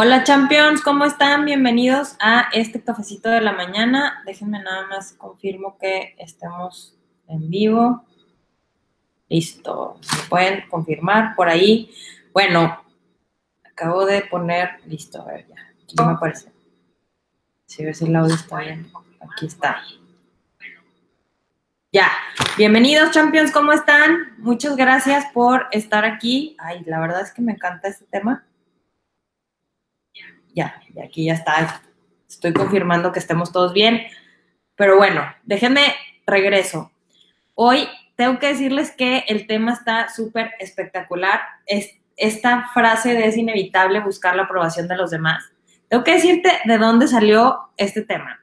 Hola Champions, ¿cómo están? Bienvenidos a este cafecito de la mañana. Déjenme nada más confirmo que estemos en vivo. Listo, se pueden confirmar por ahí. Bueno, acabo de poner, listo, a ver ya, aquí me aparece. Si ver si el audio está bien. Aquí está. Ya, bienvenidos Champions, ¿cómo están? Muchas gracias por estar aquí. Ay, la verdad es que me encanta este tema ya, y aquí ya está. Estoy confirmando que estemos todos bien. Pero bueno, déjenme regreso. Hoy tengo que decirles que el tema está súper espectacular. Es, esta frase de es inevitable buscar la aprobación de los demás. Tengo que decirte de dónde salió este tema.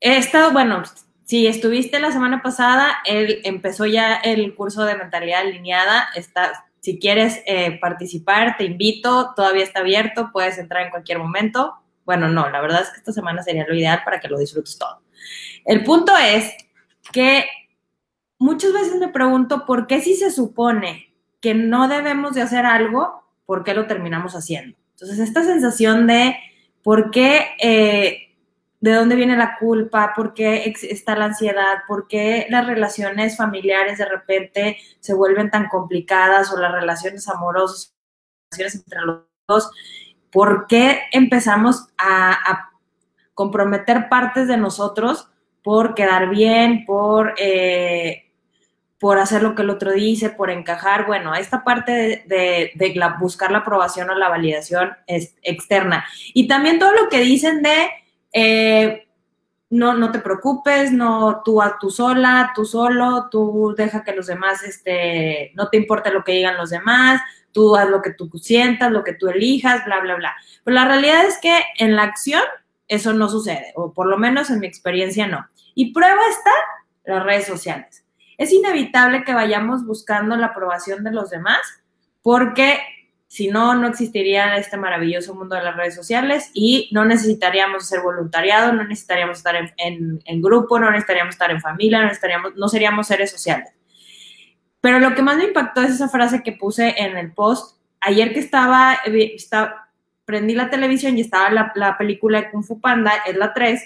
He estado, bueno, si estuviste la semana pasada, él empezó ya el curso de mentalidad alineada. Está, si quieres eh, participar, te invito, todavía está abierto, puedes entrar en cualquier momento. Bueno, no, la verdad es que esta semana sería lo ideal para que lo disfrutes todo. El punto es que muchas veces me pregunto por qué si se supone que no debemos de hacer algo, ¿por qué lo terminamos haciendo? Entonces, esta sensación de por qué eh, de dónde viene la culpa, por qué está la ansiedad, por qué las relaciones familiares de repente se vuelven tan complicadas o las relaciones amorosas, relaciones entre los dos, por qué empezamos a, comprometer partes de nosotros por quedar bien, por, eh, por hacer lo que el otro dice, por encajar. Bueno, esta parte de, buscar la aprobación o la validación es externa. Y también todo lo que dicen de eh, no, no te preocupes, no tú a tú sola, tú solo, tú deja que los demás, este, no te importa lo que digan los demás, tú haz lo que tú sientas, lo que tú elijas, bla, bla, bla. Pero la realidad es que en la acción eso no sucede, o por lo menos en mi experiencia no. Y prueba está las redes sociales. Es inevitable que vayamos buscando la aprobación de los demás porque si no, no existiría este maravilloso mundo de las redes sociales y no necesitaríamos hacer voluntariado, no necesitaríamos estar en, grupo, no necesitaríamos estar en familia, no, necesitaríamos, no seríamos seres sociales. Pero lo que más me impactó es esa frase que puse en el post. Ayer que estaba, estaba prendí la televisión y estaba la, película de Kung Fu Panda, es la 3,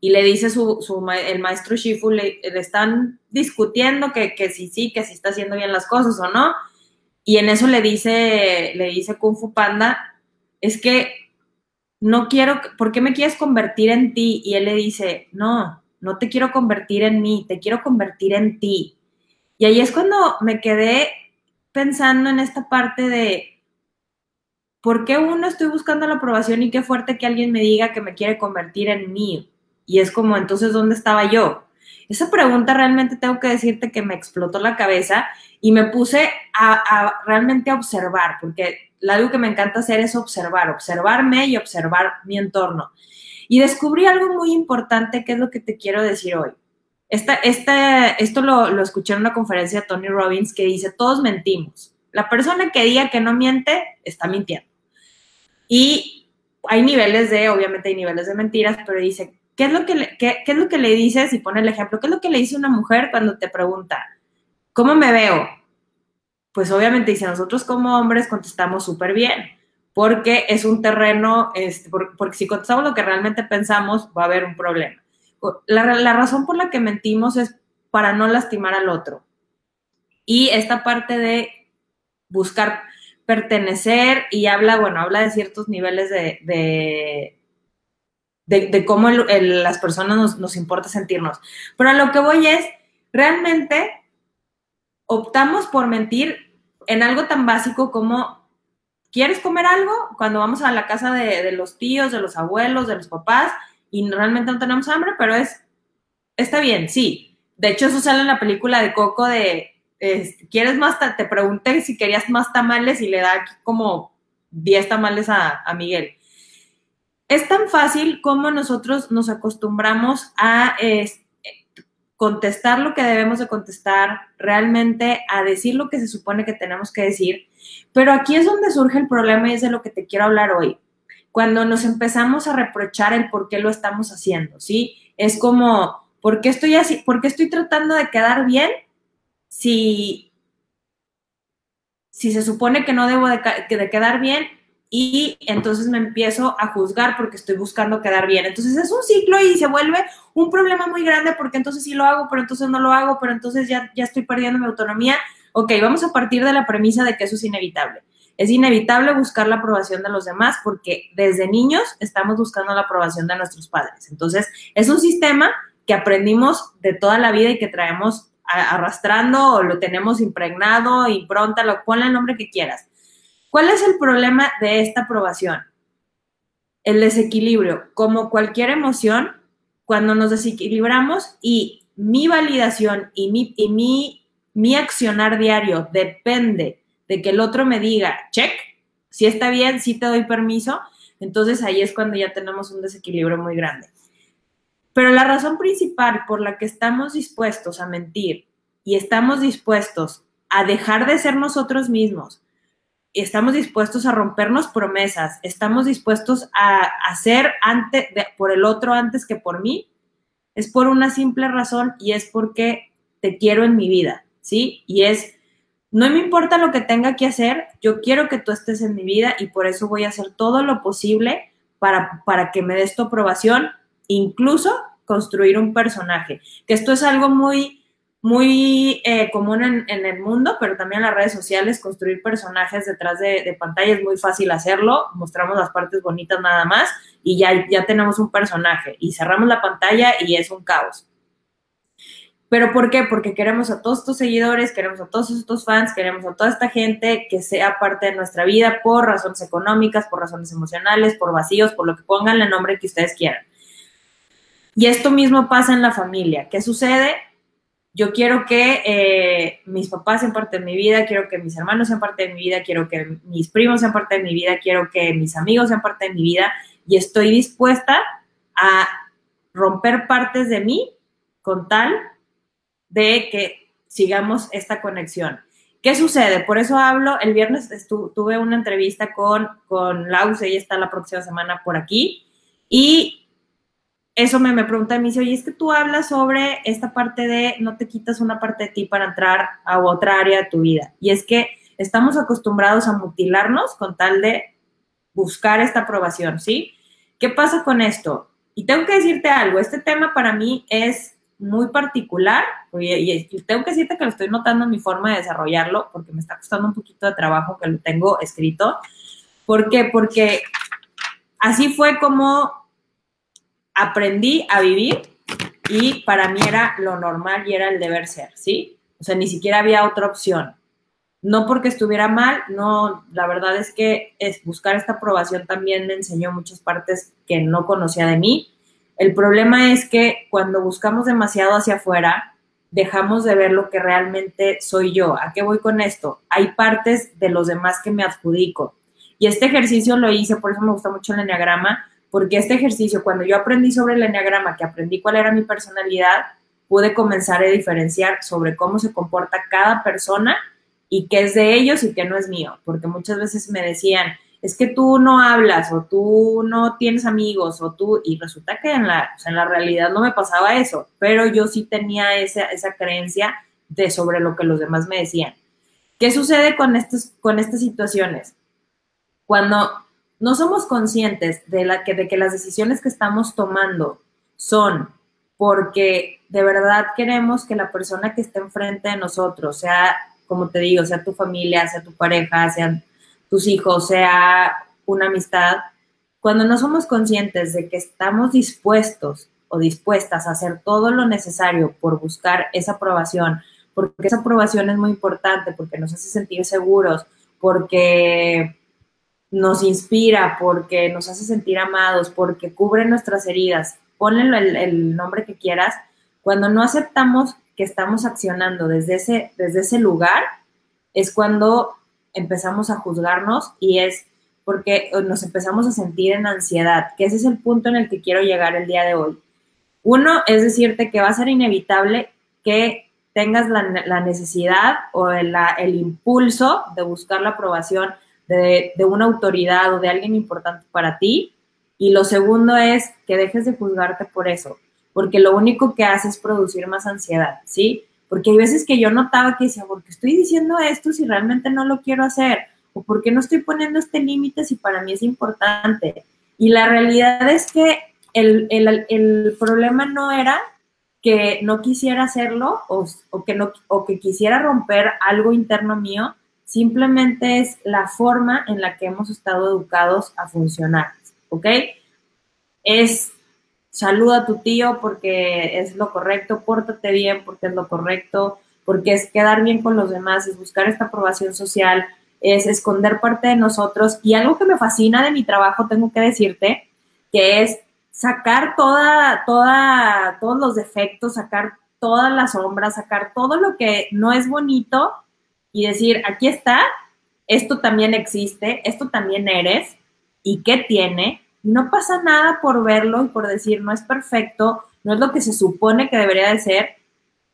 y le dice su, el maestro Shifu, le, están discutiendo que, que si sí, que si está haciendo bien las cosas o no y en eso le dice, le dice Kung Fu Panda, es que no quiero, ¿por qué me quieres convertir en ti? Y él le dice, no, no te quiero convertir en mí, te quiero convertir en ti. Y ahí es cuando me quedé pensando en esta parte de, ¿por qué uno estoy buscando la aprobación y qué fuerte que alguien me diga que me quiere convertir en mí? Y es como, entonces, ¿dónde estaba yo? Esa pregunta realmente tengo que decirte que me explotó la cabeza y me puse a, realmente a observar, porque algo que me encanta hacer es observar, observarme y observar mi entorno. Y descubrí algo muy importante que es lo que te quiero decir hoy. Esta, esta, esto lo, lo escuché en una conferencia de Tony Robbins que dice, todos mentimos. La persona que diga que no miente está mintiendo. Y hay niveles de, obviamente hay niveles de mentiras, pero dice, ¿qué es lo que le, qué, es lo que le dices? Y pone el ejemplo, ¿qué es lo que le dice una mujer cuando te pregunta, ¿Cómo me veo? Pues obviamente, si nosotros como hombres contestamos súper bien, porque es un terreno, este, porque si contestamos lo que realmente pensamos, va a haber un problema. La, razón por la que mentimos es para no lastimar al otro. Y esta parte de buscar pertenecer y habla, bueno, habla de ciertos niveles de, cómo las personas nos, nos, importa sentirnos. Pero a lo que voy es, realmente optamos por mentir en algo tan básico como, ¿quieres comer algo? Cuando vamos a la casa de, los tíos, de los abuelos, de los papás, y realmente no tenemos hambre, pero es, está bien, sí. De hecho, eso sale en la película de Coco de, ¿quieres más? Te pregunté si querías más tamales y le da como 10 tamales a, Miguel. Es tan fácil como nosotros nos acostumbramos a, contestar lo que debemos de contestar, realmente a decir lo que se supone que tenemos que decir. Pero aquí es donde surge el problema y es de lo que te quiero hablar hoy. Cuando nos empezamos a reprochar el por qué lo estamos haciendo, ¿sí? Es como, ¿por qué estoy así? ¿Por qué estoy tratando de quedar bien si, si se supone que no debo de, de quedar bien? Y entonces me empiezo a juzgar porque estoy buscando quedar bien. Entonces es un ciclo y se vuelve un problema muy grande porque entonces sí lo hago, pero entonces no lo hago, pero entonces ya, ya estoy perdiendo mi autonomía. Ok, vamos a partir de la premisa de que eso es inevitable. Es inevitable buscar la aprobación de los demás porque desde niños estamos buscando la aprobación de nuestros padres. Entonces es un sistema que aprendimos de toda la vida y que traemos arrastrando o lo tenemos impregnado, impronta, lo ponle el nombre que quieras. ¿Cuál es el problema de esta aprobación? El desequilibrio. Como cualquier emoción, cuando nos desequilibramos y mi validación y mi, y mi, mi accionar diario depende de que el otro me diga, check, si está bien, si te doy permiso, entonces ahí es cuando ya tenemos un desequilibrio muy grande. Pero la razón principal por la que estamos dispuestos a mentir y estamos dispuestos a dejar de ser nosotros mismos, estamos dispuestos a rompernos promesas, estamos dispuestos a hacer antes por el otro antes que por mí, es por una simple razón y es porque te quiero en mi vida, ¿sí? Y es, no me importa lo que tenga que hacer, yo quiero que tú estés en mi vida y por eso voy a hacer todo lo posible para, para que me des tu aprobación, incluso construir un personaje, que esto es algo muy muy eh, común en, el mundo, pero también en las redes sociales, construir personajes detrás de, pantalla es muy fácil hacerlo, mostramos las partes bonitas nada más y ya, ya tenemos un personaje y cerramos la pantalla y es un caos. ¿Pero por qué? Porque queremos a todos estos seguidores, queremos a todos estos fans, queremos a toda esta gente que sea parte de nuestra vida por razones económicas, por razones emocionales, por vacíos, por lo que pongan el nombre que ustedes quieran. Y esto mismo pasa en la familia. ¿Qué sucede? Yo quiero que eh, mis papás sean parte de mi vida, quiero que mis hermanos sean parte de mi vida, quiero que mis primos sean parte de mi vida, quiero que mis amigos sean parte de mi vida y estoy dispuesta a romper partes de mí con tal de que sigamos esta conexión. ¿Qué sucede? Por eso hablo, el viernes tuve una entrevista con, con Laus, ella está la próxima semana por aquí, y eso me, me pregunta a mí, oye, es que tú hablas sobre esta parte de no te quitas una parte de ti para entrar a otra área de tu vida. Y es que estamos acostumbrados a mutilarnos con tal de buscar esta aprobación, ¿sí? ¿Qué pasa con esto? Y tengo que decirte algo, este tema para mí es muy particular y tengo que decirte que lo estoy notando en mi forma de desarrollarlo porque me está costando un poquito de trabajo que lo tengo escrito. ¿Por qué? Porque así fue como aprendí a vivir y para mí era lo normal y era el deber ser, ¿sí? O sea, ni siquiera había otra opción. No porque estuviera mal, no, la verdad es que es buscar esta aprobación también me enseñó muchas partes que no conocía de mí. El problema es que cuando buscamos demasiado hacia afuera, dejamos de ver lo que realmente soy yo. ¿A qué voy con esto? Hay partes de los demás que me adjudico. Y este ejercicio lo hice, por eso me gusta mucho el enneagrama, porque este ejercicio, cuando yo aprendí sobre el enneagrama, que aprendí cuál era mi personalidad, pude comenzar a diferenciar sobre cómo se comporta cada persona y qué es de ellos y qué no es mío, porque muchas veces me decían, es que tú no hablas o tú no tienes amigos o tú, y resulta que en la, en la realidad no me pasaba eso, pero yo sí tenía esa, esa creencia de sobre lo que los demás me decían. ¿Qué sucede con, estos, con estas situaciones? Cuando no somos conscientes de, la que, de que las decisiones que estamos tomando son porque de verdad queremos que la persona que esté enfrente de nosotros, sea, como te digo, sea tu familia, sea tu pareja, sean tus hijos, sea una amistad, cuando no somos conscientes de que estamos dispuestos o dispuestas a hacer todo lo necesario por buscar esa aprobación, porque esa aprobación es muy importante, porque nos hace sentir seguros, porque nos inspira, porque nos hace sentir amados, porque cubre nuestras heridas, ponle el, nombre que quieras, cuando no aceptamos que estamos accionando desde ese, desde ese lugar, es cuando empezamos a juzgarnos y es porque nos empezamos a sentir en ansiedad, que ese es el punto en el que quiero llegar el día de hoy. Uno es decirte que va a ser inevitable que tengas la, necesidad o el impulso de buscar la aprobación de, una autoridad o de alguien importante para ti. Y lo segundo es que dejes de juzgarte por eso, porque lo único que hace es producir más ansiedad, ¿sí? Porque hay veces que yo notaba que decía, ¿por qué estoy diciendo esto si realmente no lo quiero hacer? ¿O por qué no estoy poniendo este límite si para mí es importante? Y la realidad es que el, el problema no era que no quisiera hacerlo o, que no, o que quisiera romper algo interno mío, simplemente es la forma en la que hemos estado educados a funcionar, ¿ok? Es saluda a tu tío porque es lo correcto, pórtate bien porque es lo correcto, porque es quedar bien con los demás, es buscar esta aprobación social, es esconder parte de nosotros. Y algo que me fascina de mi trabajo, tengo que decirte, que es sacar toda, toda, todos los defectos, sacar todas las sombras, sacar todo lo que no es bonito y decir, aquí está, esto también existe, esto también eres, y qué tiene. no pasa nada por verlo y por decir, no es perfecto, no es lo que se supone que debería de ser,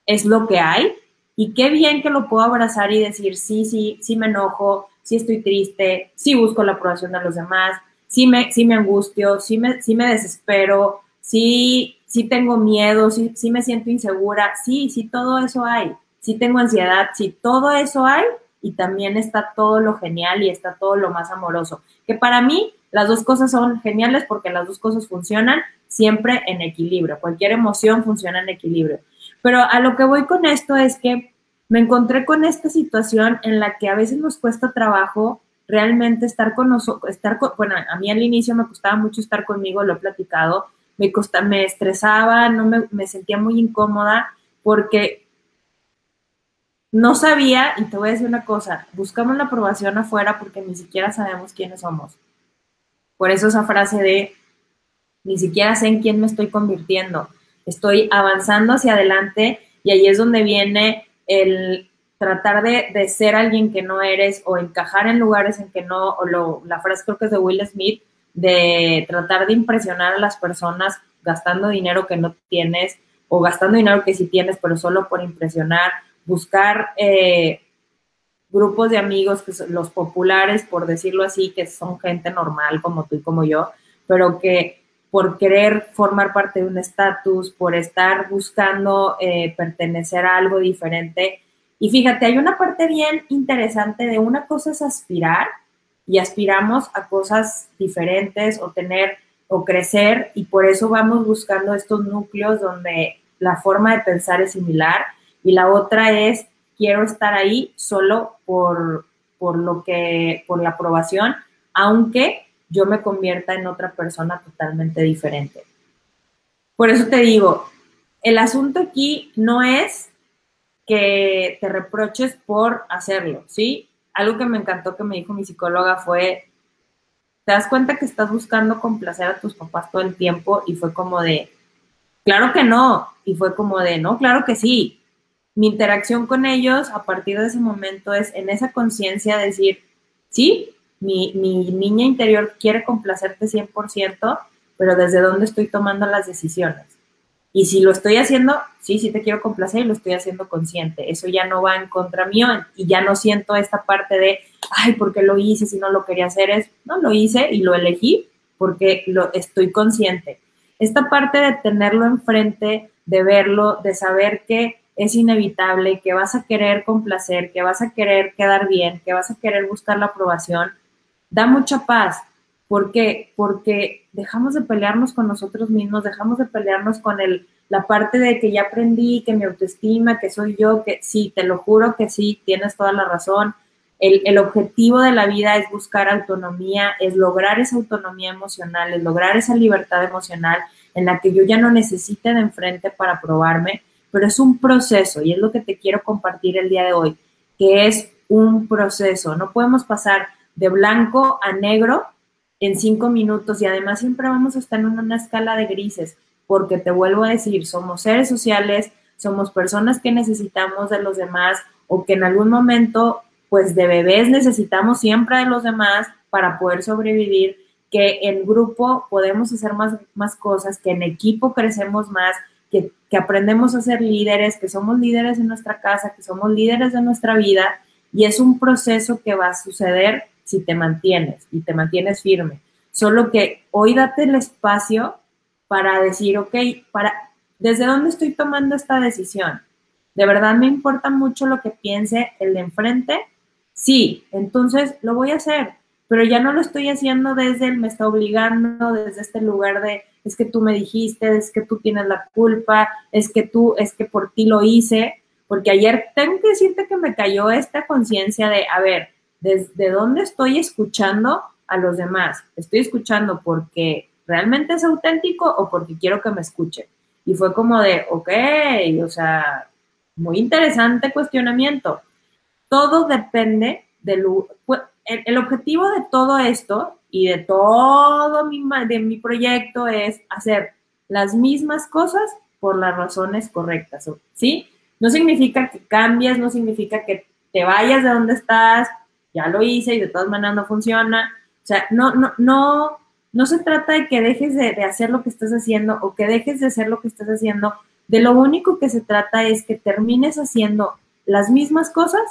es lo que hay. Y qué bien que lo puedo abrazar y decir, sí, sí, sí me enojo, sí estoy triste, sí busco la aprobación de los demás, sí me, sí me angustio, sí me, sí me desespero, sí, sí tengo miedo, sí, sí me siento insegura, sí, sí todo eso hay, sí tengo ansiedad, sí todo eso hay y también está todo lo genial y está todo lo más amoroso. Que para mí las dos cosas son geniales porque las dos cosas funcionan siempre en equilibrio, cualquier emoción funciona en equilibrio. Pero a lo que voy con esto es que me encontré con esta situación en la que a veces nos cuesta trabajo realmente estar con nosotros, estar bueno, a mí al inicio me costaba mucho estar conmigo, lo he platicado, me, costa, me estresaba, no me, me sentía muy incómoda porque no sabía, y te voy a decir una cosa, buscamos la aprobación afuera porque ni siquiera sabemos quiénes somos. Por eso esa frase de, ni siquiera sé en quién me estoy convirtiendo, estoy avanzando hacia adelante y ahí es donde viene el tratar de, ser alguien que no eres o encajar en lugares en que no, o lo, la frase creo que es de Will Smith, de tratar de impresionar a las personas gastando dinero que no tienes o gastando dinero que sí tienes, pero solo por impresionar, buscar eh, grupos de amigos, que son los populares, por decirlo así, que son gente normal como tú y como yo, pero que por querer formar parte de un estatus, por estar buscando eh, pertenecer a algo diferente, y fíjate, hay una parte bien interesante de una cosa es aspirar y aspiramos a cosas diferentes o tener o crecer y por eso vamos buscando estos núcleos donde la forma de pensar es similar y la otra es quiero estar ahí solo por, por lo que, por la aprobación, aunque yo me convierta en otra persona totalmente diferente. Por eso te digo, el asunto aquí no es que te reproches por hacerlo, ¿sí? Algo que me encantó que me dijo mi psicóloga fue, te das cuenta que estás buscando complacer a tus papás todo el tiempo y fue como de, claro que no, y fue como de, no, claro que sí. Mi interacción con ellos a partir de ese momento es en esa conciencia decir, sí, mi, mi niña interior quiere complacerte 100%, pero desde dónde estoy tomando las decisiones. Y si lo estoy haciendo, sí, sí te quiero complacer y lo estoy haciendo consciente. Eso ya no va en contra mío y ya no siento esta parte de, ay, ¿por qué lo hice si no lo quería hacer? Es, no, lo hice y lo elegí porque lo estoy consciente. Esta parte de tenerlo enfrente, de verlo, de saber que es inevitable, que vas a querer complacer, que vas a querer quedar bien, que vas a querer buscar la aprobación, da mucha paz. ¿Por qué? Porque dejamos de pelearnos con nosotros mismos, dejamos de pelearnos con el, la parte de que ya aprendí, que mi autoestima, que soy yo, que sí, te lo juro que sí, tienes toda la razón. El, el, objetivo de la vida es buscar autonomía, es lograr esa autonomía emocional, es lograr esa libertad emocional en la que yo ya no necesite de enfrente para probarme, pero es un proceso y es lo que te quiero compartir el día de hoy, que es un proceso. No podemos pasar de blanco a negro en cinco minutos y además siempre vamos a estar en una escala de grises, porque te vuelvo a decir, somos seres sociales, somos personas que necesitamos de los demás o que en algún momento, pues de bebés necesitamos siempre de los demás para poder sobrevivir, que en grupo podemos hacer más, más cosas, que en equipo crecemos más, que, aprendemos a ser líderes, que somos líderes en nuestra casa, que somos líderes de nuestra vida y es un proceso que va a suceder si te mantienes y te mantienes firme. Solo que hoy date el espacio para decir, ok, para, ¿desde dónde estoy tomando esta decisión? ¿De verdad me importa mucho lo que piense el de enfrente? Sí, entonces lo voy a hacer, pero ya no lo estoy haciendo desde el me está obligando, desde este lugar de es que tú me dijiste, es que tú tienes la culpa, es que tú, es que por ti lo hice, porque ayer tengo que decirte que me cayó esta conciencia de, a ver, ¿desde dónde estoy escuchando a los demás? ¿Estoy escuchando porque realmente es auténtico o porque quiero que me escuchen? Y fue como de, ok, o sea, muy interesante cuestionamiento. Todo depende del... El, objetivo de todo esto y de todo mi, de mi proyecto es hacer las mismas cosas por las razones correctas, ¿sí? No significa que cambies, no significa que te vayas de donde estás, ya lo hice y de todas maneras no funciona. O sea, no, no, no, no se trata de que dejes de, de hacer lo que estás haciendo o que dejes de hacer lo que estás haciendo. De lo único que se trata es que termines haciendo las mismas cosas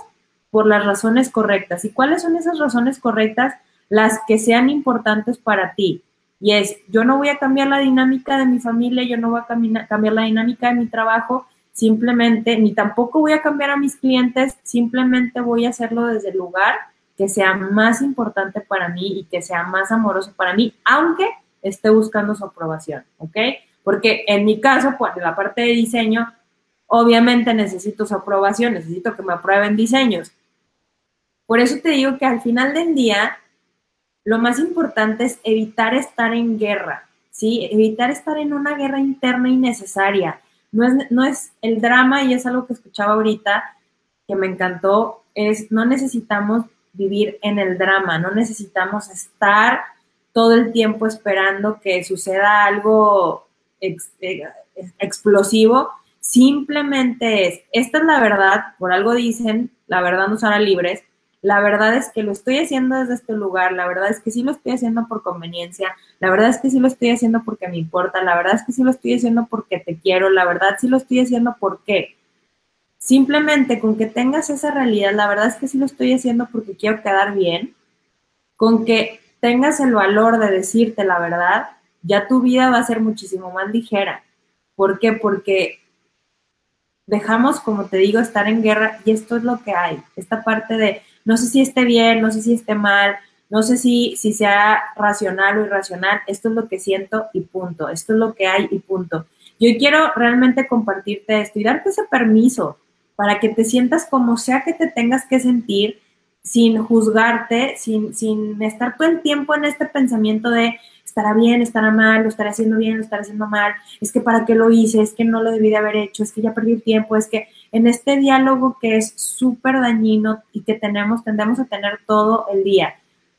por las razones correctas. ¿Y cuáles son esas razones correctas? Las que sean importantes para ti. Y es, yo no voy a cambiar la dinámica de mi familia, yo no voy a cambiar la dinámica de mi trabajo, simplemente, ni tampoco voy a cambiar a mis clientes, simplemente voy a hacerlo desde el lugar que sea más importante para mí y que sea más amoroso para mí, aunque esté buscando su aprobación, ¿ok? Porque en mi caso, pues la parte de diseño, obviamente necesito su aprobación, necesito que me aprueben diseños. Por eso te digo que al final del día, lo más importante es evitar estar en guerra, ¿sí? Evitar estar en una guerra interna innecesaria no es, no es el drama, y es algo que escuchaba ahorita, que me encantó, es no necesitamos vivir en el drama, no necesitamos estar todo el tiempo esperando que suceda algo eh, explosivo, simplemente es, esta es la verdad, por algo dicen, la verdad nos hará libres, la verdad es que lo estoy haciendo desde este lugar, la verdad es que sí lo estoy haciendo por conveniencia, la verdad es que sí lo estoy haciendo porque me importa, la verdad es que sí lo estoy haciendo porque te quiero, la verdad sí lo estoy haciendo porque simplemente con que tengas esa realidad, la verdad es que sí lo estoy haciendo porque quiero quedar bien, con que tengas el valor de decirte la verdad, ya tu vida va a ser muchísimo más ligera. ¿Por qué? Porque dejamos, como te digo, estar en guerra y esto es lo que hay, esta parte de no sé si esté bien, no sé si esté mal, no sé si, si sea racional o irracional, esto es lo que siento y punto, esto es lo que hay y punto. Yo quiero realmente compartirte esto y darte ese permiso para que te sientas como sea que te tengas que sentir sin juzgarte, sin, sin estar todo el tiempo en este pensamiento de estará bien, estará mal, lo estaré haciendo bien, lo estaré haciendo mal, es que para qué lo hice, es que no lo debí de haber hecho, es que ya perdí tiempo, es que en este diálogo que es súper dañino y que tenemos, tendemos a tener todo el día.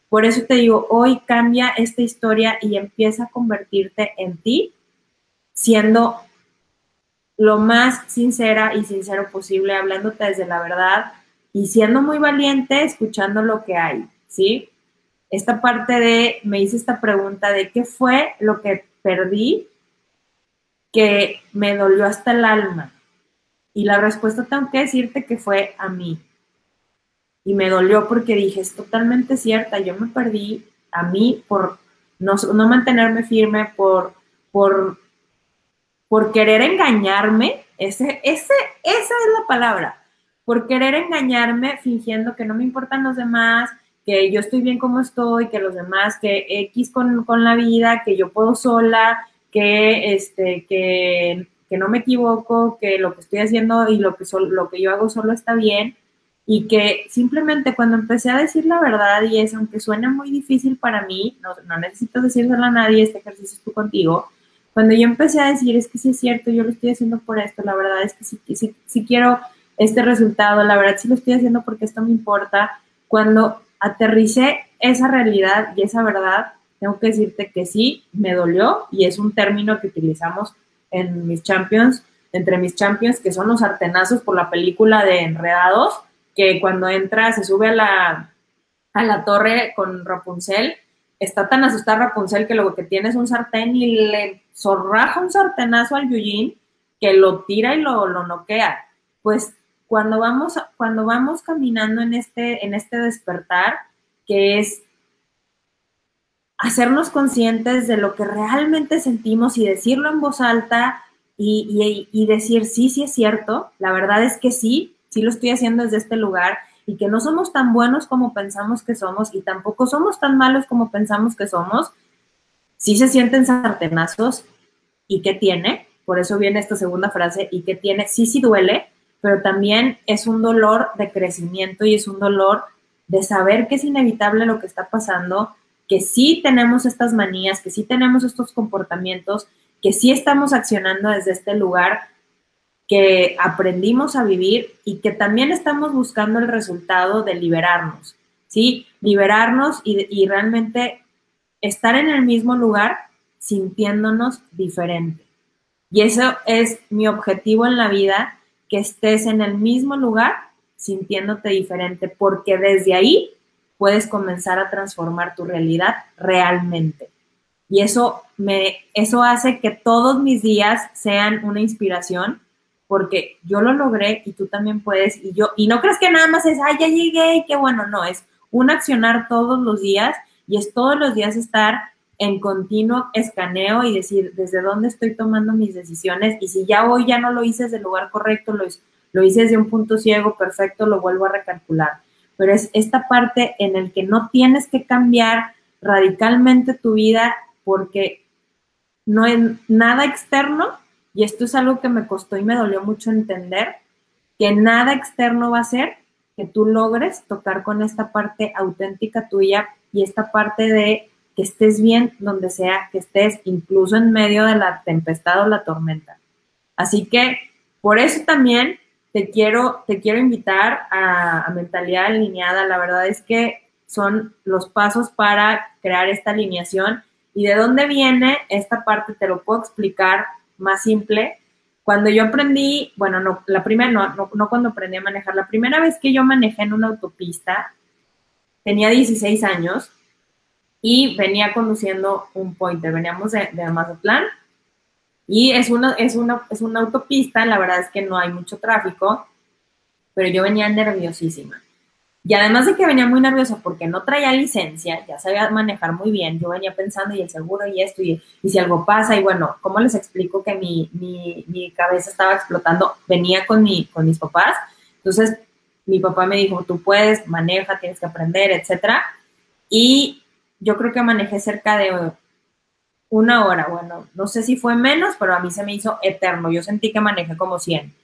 Por eso te digo, hoy cambia esta historia y empieza a convertirte en ti, siendo lo más sincera y sincero posible, hablándote desde la verdad y siendo muy valiente, escuchando lo que hay, ¿sí? Esta parte de, me hice esta pregunta de qué fue lo que perdí que me dolió hasta el alma. Y la respuesta tengo que decirte que fue a mí. Y me dolió porque dije, es totalmente cierta, yo me perdí a mí por no, no mantenerme firme, por, por, por querer engañarme. Ese, ese, esa es la palabra. Por querer engañarme fingiendo que no me importan los demás, que yo estoy bien como estoy, que los demás, que X con, con la vida, que yo puedo sola, que, este, que que no me equivoco, que lo que estoy haciendo y lo que, lo que yo hago solo está bien y que simplemente cuando empecé a decir la verdad y es, aunque suena muy difícil para mí, no, no necesito decírselo a nadie, este ejercicio es tú contigo, cuando yo empecé a decir, es que sí es cierto, yo lo estoy haciendo por esto, la verdad es que sí, sí, sí quiero este resultado, la verdad sí lo estoy haciendo porque esto me importa, cuando aterricé esa realidad y esa verdad, tengo que decirte que sí, me dolió y es un término que utilizamos en mis champions, entre mis champions, que son los artenazos por la película de Enredados, que cuando entra se sube a la, a la torre con Rapunzel, está tan asustada Rapunzel que lo que tiene es un sartén y le zorraja un sartenazo al Yujin que lo tira y lo, lo noquea. Pues cuando vamos, cuando vamos caminando en este, en este despertar, que es hacernos conscientes de lo que realmente sentimos y decirlo en voz alta y, decir, sí, sí es cierto, la verdad es que sí, sí lo estoy haciendo desde este lugar y que no somos tan buenos como pensamos que somos y tampoco somos tan malos como pensamos que somos, sí se sienten sartenazos y qué tiene, por eso viene esta segunda frase, y qué tiene, sí, sí duele, pero también es un dolor de crecimiento y es un dolor de saber que es inevitable lo que está pasando, que sí tenemos estas manías, que sí tenemos estos comportamientos, que sí estamos accionando desde este lugar que aprendimos a vivir y que también estamos buscando el resultado de liberarnos, ¿sí? Liberarnos y, y realmente estar en el mismo lugar sintiéndonos diferente. Y eso es mi objetivo en la vida, que estés en el mismo lugar sintiéndote diferente, porque desde ahí puedes comenzar a transformar tu realidad realmente. Y eso me eso hace que todos mis días sean una inspiración, porque yo lo logré y tú también puedes y yo y no crees que nada más es, "Ay, ya llegué y qué bueno", no, es un accionar todos los días y es todos los días estar en continuo escaneo y decir desde dónde estoy tomando mis decisiones y si ya hoy ya no lo hice desde el lugar correcto, lo, lo hice desde un punto ciego, perfecto, lo vuelvo a recalcular. Pero es esta parte en el que no tienes que cambiar radicalmente tu vida porque no es nada externo, y esto es algo que me costó y me dolió mucho entender, que nada externo va a ser que tú logres tocar con esta parte auténtica tuya y esta parte de que estés bien donde sea que estés, incluso en medio de la tempestad o la tormenta. Así que por eso también te quiero, te quiero invitar a, a mentalidad alineada. La verdad es que son los pasos para crear esta alineación. ¿Y de dónde viene esta parte? Te lo puedo explicar más simple. Cuando yo aprendí, bueno, no, la primera, no, no, no cuando aprendí a manejar, la primera vez que yo manejé en una autopista, tenía 16 años y venía conduciendo un pointer. Veníamos de, de Mazatlán y es una, es, una, es una autopista, la verdad es que no hay mucho tráfico, pero yo venía nerviosísima. Y además de que venía muy nerviosa porque no traía licencia, ya sabía manejar muy bien, yo venía pensando y el seguro y esto, y, y si algo pasa, y bueno, ¿cómo les explico que mi, mi, mi cabeza estaba explotando? Venía con, mi, con mis papás, entonces mi papá me dijo, tú puedes, maneja, tienes que aprender, etcétera. Y yo creo que manejé cerca de una hora, bueno, no sé si fue menos, pero a mí se me hizo eterno, yo sentí que manejé como 100.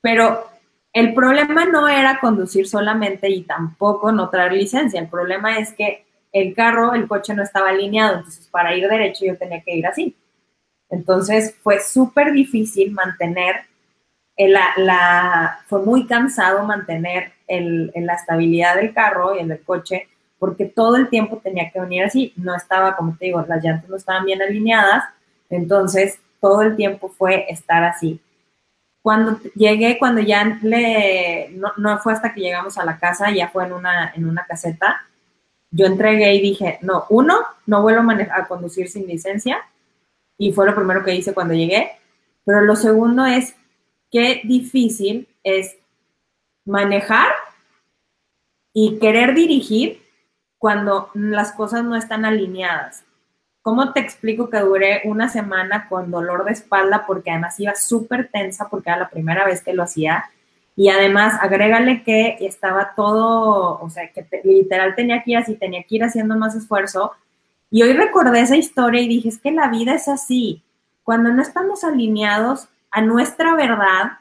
Pero el problema no era conducir solamente y tampoco no traer licencia, el problema es que el carro, el coche no estaba alineado, entonces para ir derecho yo tenía que ir así. Entonces fue súper difícil mantener, la, la, fue muy cansado mantener el, la estabilidad del carro y el del coche porque todo el tiempo tenía que venir así, no estaba, como te digo, las llantas no estaban bien alineadas, entonces todo el tiempo fue estar así. Cuando llegué, cuando ya le, no, no fue hasta que llegamos a la casa, ya fue en una, en una caseta, yo entregué y dije, no, uno, no vuelvo a, a conducir sin licencia, y fue lo primero que hice cuando llegué, pero lo segundo es, qué difícil es manejar y querer dirigir cuando las cosas no están alineadas. ¿Cómo te explico que duré una semana con dolor de espalda porque además iba súper tensa porque era la primera vez que lo hacía? Y además, agrégale que estaba todo, o sea, que literal tenía que ir así, tenía que ir haciendo más esfuerzo. Y hoy recordé esa historia y dije, es que la vida es así. Cuando no estamos alineados a nuestra verdad,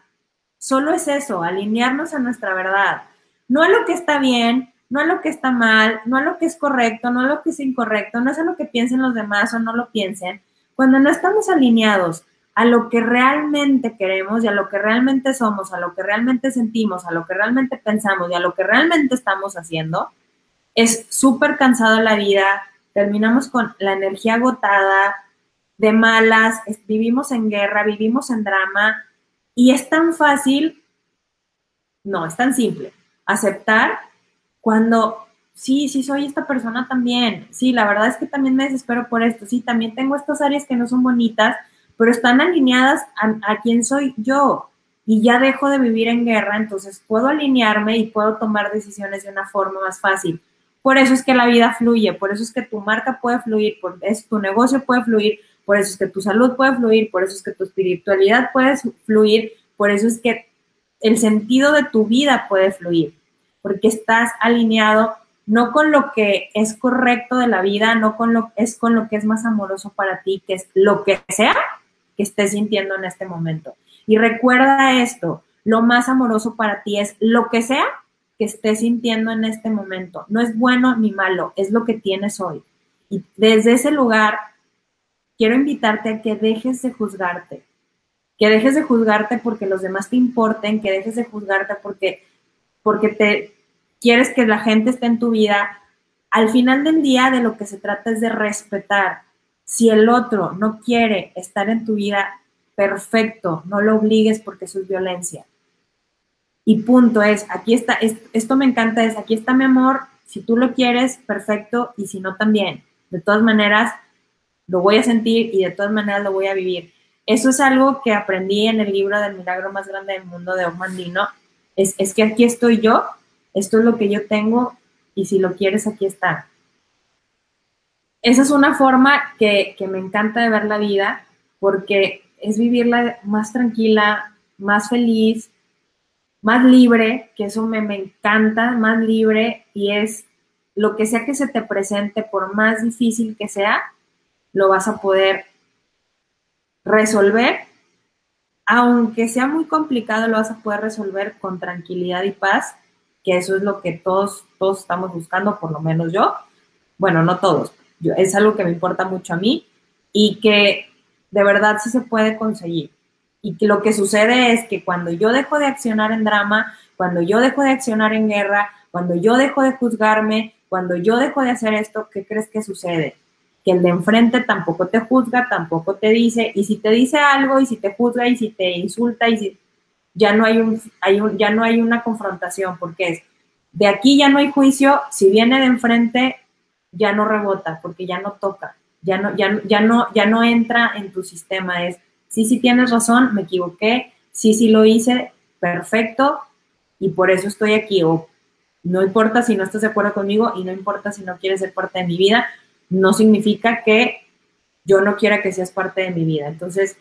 solo es eso, alinearnos a nuestra verdad. No a lo que está bien, no a lo que está mal, no a lo que es correcto, no a lo que es incorrecto, no es a lo que piensen los demás o no lo piensen, cuando no estamos alineados a lo que realmente queremos y a lo que realmente somos, a lo que realmente sentimos, a lo que realmente pensamos y a lo que realmente estamos haciendo, es súper cansado la vida, terminamos con la energía agotada, de malas, vivimos en guerra, vivimos en drama y es tan fácil, no, es tan simple, aceptar cuando sí, sí soy esta persona también, sí, la verdad es que también me desespero por esto, sí, también tengo estas áreas que no son bonitas, pero están alineadas a, a quién soy yo y ya dejo de vivir en guerra, entonces puedo alinearme y puedo tomar decisiones de una forma más fácil. Por eso es que la vida fluye, por eso es que tu marca puede fluir, por eso tu negocio puede fluir, por eso es que tu salud puede fluir, por eso es que tu espiritualidad puede fluir, por eso es que el sentido de tu vida puede fluir. Porque estás alineado no con lo que es correcto de la vida, no con lo es con lo que es más amoroso para ti, que es lo que sea que estés sintiendo en este momento. Y recuerda esto, lo más amoroso para ti es lo que sea que estés sintiendo en este momento. No es bueno ni malo, es lo que tienes hoy. Y desde ese lugar, quiero invitarte a que dejes de juzgarte, que dejes de juzgarte porque los demás te importen, que dejes de juzgarte porque, porque te quieres que la gente esté en tu vida. Al final del día, de lo que se trata es de respetar. Si el otro no quiere estar en tu vida, perfecto, no lo obligues porque eso es violencia. Y punto es, aquí está, esto me encanta, es aquí está mi amor, si tú lo quieres, perfecto, y si no también. De todas maneras, lo voy a sentir y de todas maneras lo voy a vivir. Eso es algo que aprendí en el libro del milagro más grande del mundo de Omandino. Es, es que aquí estoy yo, esto es lo que yo tengo y si lo quieres, aquí está. Esa es una forma que, que me encanta de ver la vida porque es vivirla más tranquila, más feliz, más libre, que eso me, me encanta, más libre y es lo que sea que se te presente, por más difícil que sea, lo vas a poder resolver. Aunque sea muy complicado, lo vas a poder resolver con tranquilidad y paz, que eso es lo que todos, todos estamos buscando, por lo menos yo. Bueno, no todos, es algo que me importa mucho a mí y que de verdad sí se puede conseguir. Y que lo que sucede es que cuando yo dejo de accionar en drama, cuando yo dejo de accionar en guerra, cuando yo dejo de juzgarme, cuando yo dejo de hacer esto, ¿qué crees que sucede? Que el de enfrente tampoco te juzga, tampoco te dice, y si te dice algo, y si te juzga, y si te insulta, y si ya no hay un, hay un ya no hay una confrontación, porque es de aquí ya no hay juicio, si viene de enfrente, ya no rebota, porque ya no toca, ya no, ya, ya no, ya no entra en tu sistema, es sí, sí tienes razón, me equivoqué, sí, sí lo hice, perfecto, y por eso estoy aquí. O no importa si no estás de acuerdo conmigo y no importa si no quieres ser parte de mi vida, no significa que yo no quiera que seas parte de mi vida. Entonces,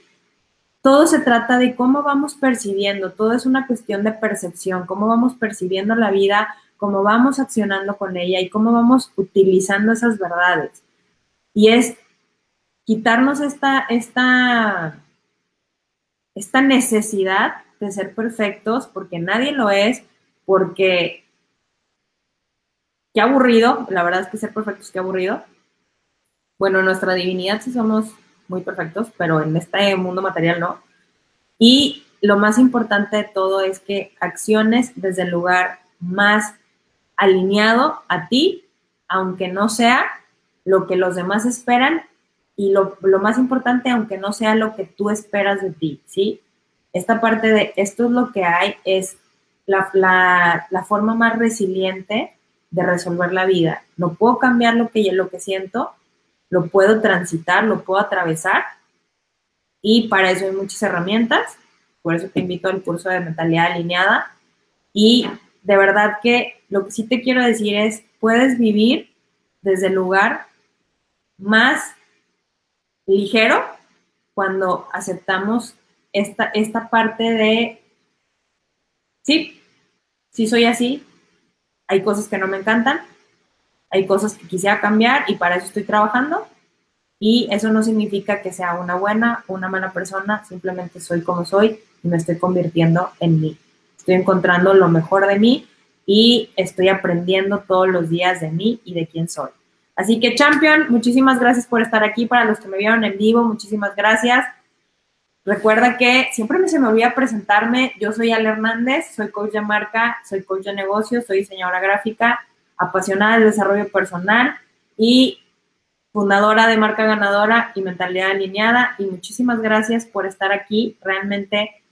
todo se trata de cómo vamos percibiendo, todo es una cuestión de percepción, cómo vamos percibiendo la vida, cómo vamos accionando con ella y cómo vamos utilizando esas verdades. Y es quitarnos esta, esta esta necesidad de ser perfectos, porque nadie lo es, porque qué aburrido, la verdad es que ser perfectos, qué aburrido. Bueno, nuestra divinidad sí somos muy perfectos, pero en este mundo material no. Y lo más importante de todo es que acciones desde el lugar más alineado a ti, aunque no sea lo que los demás esperan y lo, más importante, aunque no sea lo que tú esperas de ti, ¿sí? Esta parte de esto es lo que hay, es la, la, forma más resiliente de resolver la vida. No puedo cambiar lo que, lo que siento, lo puedo transitar, lo puedo atravesar y para eso hay muchas herramientas. Por eso te invito al curso de mentalidad alineada. Y de verdad que lo que sí te quiero decir es, puedes vivir desde el lugar más ligero cuando aceptamos esta, esta parte de, sí, sí soy así, hay cosas que no me encantan, hay cosas que quisiera cambiar y para eso estoy trabajando. Y eso no significa que sea una buena o una mala persona, simplemente soy como soy y me estoy convirtiendo en mí. Estoy encontrando lo mejor de mí y estoy aprendiendo todos los días de mí y de quién soy. Así que, Champion, muchísimas gracias por estar aquí. Para los que me vieron en vivo, muchísimas gracias. Recuerda que siempre me se me olvida presentarme. Yo soy Ale Hernández, soy coach de marca, soy coach de negocios, soy diseñadora gráfica, apasionada del desarrollo personal y fundadora de Marca Ganadora y Mentalidad Alineada. Y muchísimas gracias por estar aquí. Realmente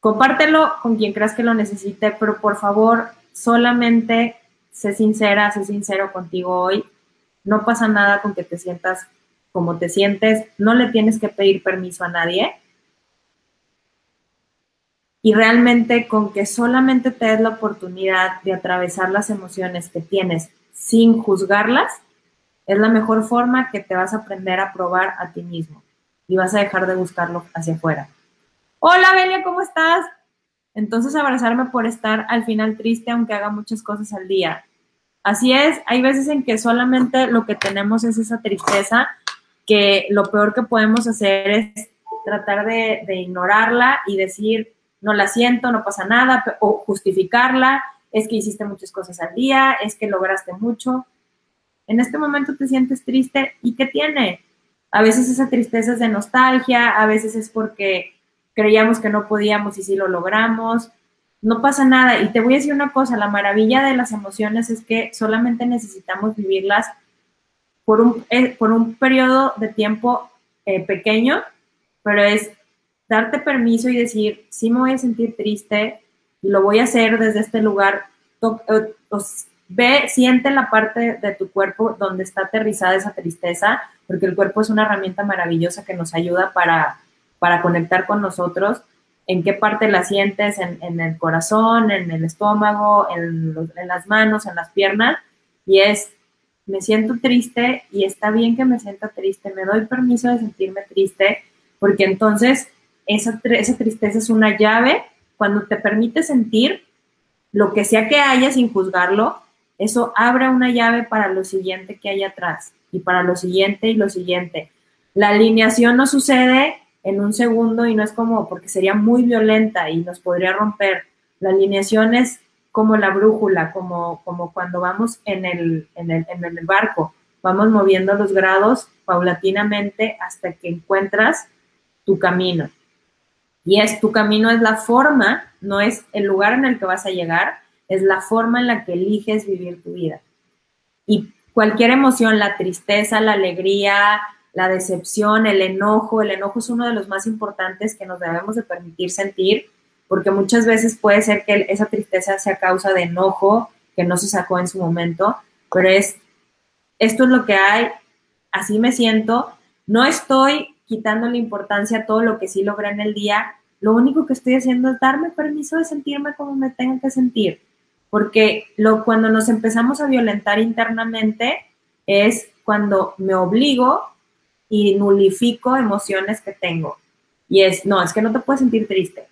compártelo con quien creas que lo necesite, pero por favor, solamente sé sincera, sé sincero contigo hoy. No pasa nada con que te sientas como te sientes, no le tienes que pedir permiso a nadie. Y realmente con que solamente te des la oportunidad de atravesar las emociones que tienes sin juzgarlas, es la mejor forma que te vas a aprender a probar a ti mismo y vas a dejar de buscarlo hacia afuera. Hola, Belia, ¿cómo estás? entonces abrazarme por estar al final triste aunque haga muchas cosas al día. Así es, hay veces en que solamente lo que tenemos es esa tristeza, que lo peor que podemos hacer es tratar de, de ignorarla y decir, no la siento, no pasa nada, o justificarla, es que hiciste muchas cosas al día, es que lograste mucho. En este momento te sientes triste y ¿qué tiene? A veces esa tristeza es de nostalgia, a veces es porque creíamos que no podíamos y sí lo logramos. No pasa nada. Y te voy a decir una cosa, la maravilla de las emociones es que solamente necesitamos vivirlas por un, eh, periodo de tiempo eh, pequeño, pero es darte permiso y decir, sí me voy a sentir triste lo voy a hacer desde este lugar. Eh, ve, siente la parte de tu cuerpo donde está aterrizada esa tristeza, porque el cuerpo es una herramienta maravillosa que nos ayuda para, para conectar con nosotros. ¿En qué parte la sientes? En, el corazón, en el estómago, en, en las manos, en las piernas. Y es, me siento triste y está bien que me sienta triste, me doy permiso de sentirme triste, porque entonces esa, esa tristeza es una llave. Cuando te permite sentir lo que sea que haya sin juzgarlo, eso abre una llave para lo siguiente que hay atrás y para lo siguiente y lo siguiente. La alineación no sucede en un segundo y no es como porque sería muy violenta y nos podría romper. La alineación es como la brújula, como, como cuando vamos en el, en, el, en el barco, vamos moviendo los grados paulatinamente hasta que encuentras tu camino. Y es tu camino es la forma, no es el lugar en el que vas a llegar, es la forma en la que eliges vivir tu vida. Y cualquier emoción, la tristeza, la alegría, la decepción, el enojo, el enojo es uno de los más importantes que nos debemos de permitir sentir, porque muchas veces puede ser que esa tristeza sea causa de enojo que no se sacó en su momento, pero es, esto es lo que hay, así me siento, no estoy quitando la importancia a todo lo que sí logré en el día, lo único que estoy haciendo es darme permiso de sentirme como me tengo que sentir, porque lo, cuando nos empezamos a violentar internamente es cuando me obligo y nulifico emociones que tengo. Y es, no, es que no te puedes sentir triste.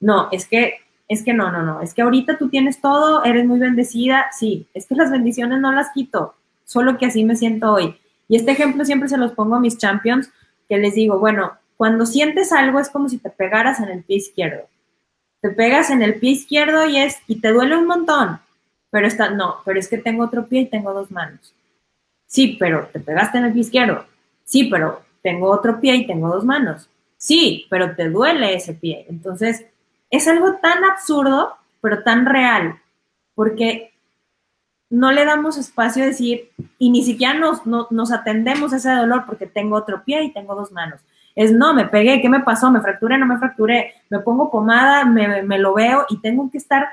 No, es que, es que no, no, no. Es que ahorita tú tienes todo, eres muy bendecida. Sí, es que las bendiciones no las quito, solo que así me siento hoy. Y este ejemplo siempre se los pongo a mis champions, que les digo, bueno, cuando sientes algo es como si te pegaras en el pie izquierdo. Te pegas en el pie izquierdo y es y te duele un montón, pero está no, pero es que tengo otro pie y tengo dos manos. Sí, pero te pegaste en el pie izquierdo. Sí, pero tengo otro pie y tengo dos manos. Sí, pero te duele ese pie. Entonces, es algo tan absurdo, pero tan real, porque no le damos espacio a decir, y ni siquiera nos, nos atendemos a ese dolor porque tengo otro pie y tengo dos manos. Es no, me pegué, ¿qué me pasó? ¿Me fracturé? ¿No me fracturé? Me pongo pomada, me, lo veo y tengo que estar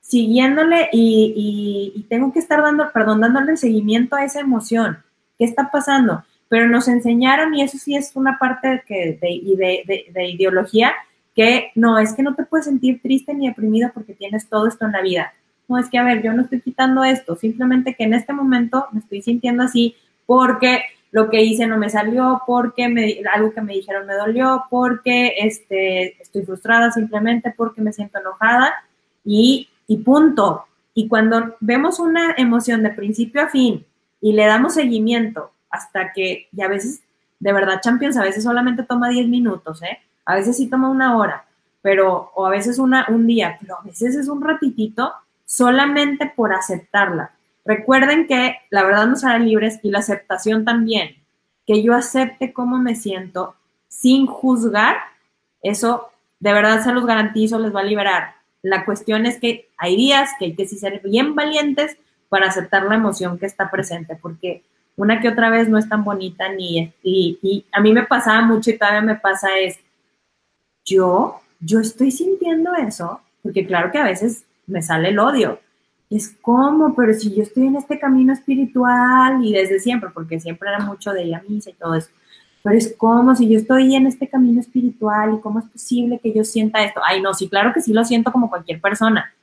siguiéndole y, tengo que estar dando, perdón, dándole seguimiento a esa emoción. ¿Qué está pasando? Pero nos enseñaron, y eso sí es una parte que, de, de ideología, que no, es que no te puedes sentir triste ni deprimido porque tienes todo esto en la vida. No, es que, a ver, yo no estoy quitando esto, simplemente que en este momento me estoy sintiendo así porque lo que hice no me salió, porque me, algo que me dijeron me dolió, porque este, estoy frustrada simplemente, porque me siento enojada y, y punto. Y cuando vemos una emoción de principio a fin y le damos seguimiento hasta que, y a veces, de verdad, Champions, a veces solamente toma 10 minutos, ¿eh? A veces sí toma una hora, pero, o a veces una, un día, pero a veces es un ratitito solamente por aceptarla. Recuerden que la verdad nos hará libres y la aceptación también. Que yo acepte cómo me siento sin juzgar, eso de verdad se los garantizo, les va a liberar. La cuestión es que hay días que hay que ser bien valientes para aceptar la emoción que está presente, porque una que otra vez no es tan bonita ni y, a mí me pasaba mucho y todavía me pasa es yo yo estoy sintiendo eso porque claro que a veces me sale el odio es como, pero si yo estoy en este camino espiritual y desde siempre, porque siempre era mucho de la misa y todo eso, pero es como si yo estoy en este camino espiritual y cómo es posible que yo sienta esto. Ay, no, sí, claro que sí lo siento como cualquier persona.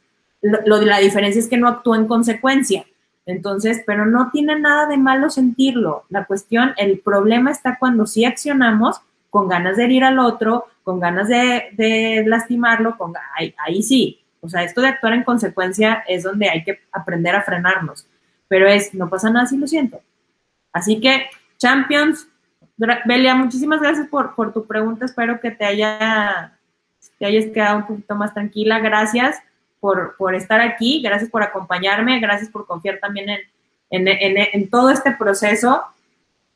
Lo, de la diferencia es que no actúo en consecuencia. Entonces, pero no tiene nada de malo sentirlo. La cuestión, el problema está cuando sí accionamos con ganas de herir al otro, con ganas de, lastimarlo, con, ahí, ahí sí. O sea, esto de actuar en consecuencia es donde hay que aprender a frenarnos. Pero es, no pasa nada si lo siento. Así que, Champions, Belia, muchísimas gracias por, por tu pregunta. Espero que te haya te hayas quedado un poquito más tranquila. Gracias por, por estar aquí, gracias por acompañarme, gracias por confiar también en, en, en, en, todo este proceso.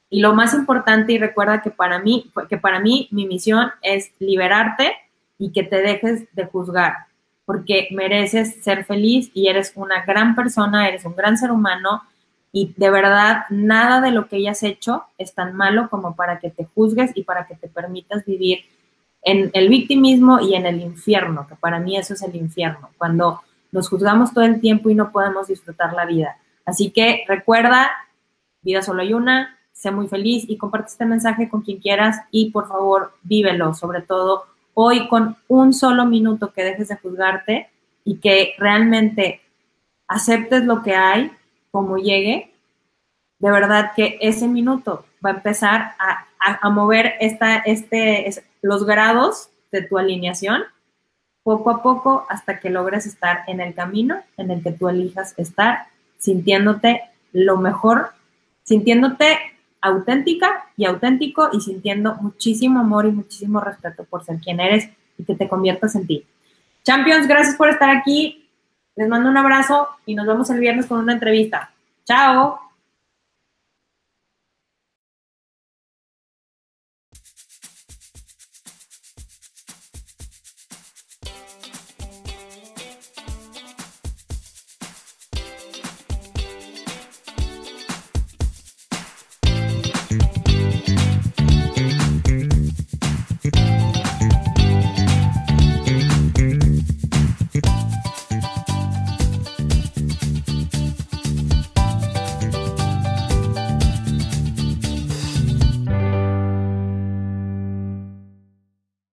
Y lo más importante, y recuerda que para mí, que para mí mi misión es liberarte y que te dejes de juzgar, porque mereces ser feliz y eres una gran persona, eres un gran ser humano y de verdad nada de lo que hayas hecho es tan malo como para que te juzgues y para que te permitas vivir en el victimismo y en el infierno, que para mí eso es el infierno, cuando nos juzgamos todo el tiempo y no podemos disfrutar la vida. Así que recuerda, vida solo hay una, sé muy feliz y comparte este mensaje con quien quieras y por favor vívelo, sobre todo hoy con un solo minuto que dejes de juzgarte y que realmente aceptes lo que hay como llegue, de verdad que ese minuto va a empezar a, mover este, los grados de tu alineación poco a poco hasta que logres estar en el camino en el que tú elijas estar, sintiéndote lo mejor, sintiéndote auténtica y auténtico y sintiendo muchísimo amor y muchísimo respeto por ser quien eres y que te conviertas en ti. Champions, gracias por estar aquí. Les mando un abrazo y nos vemos el viernes con una entrevista. Chao.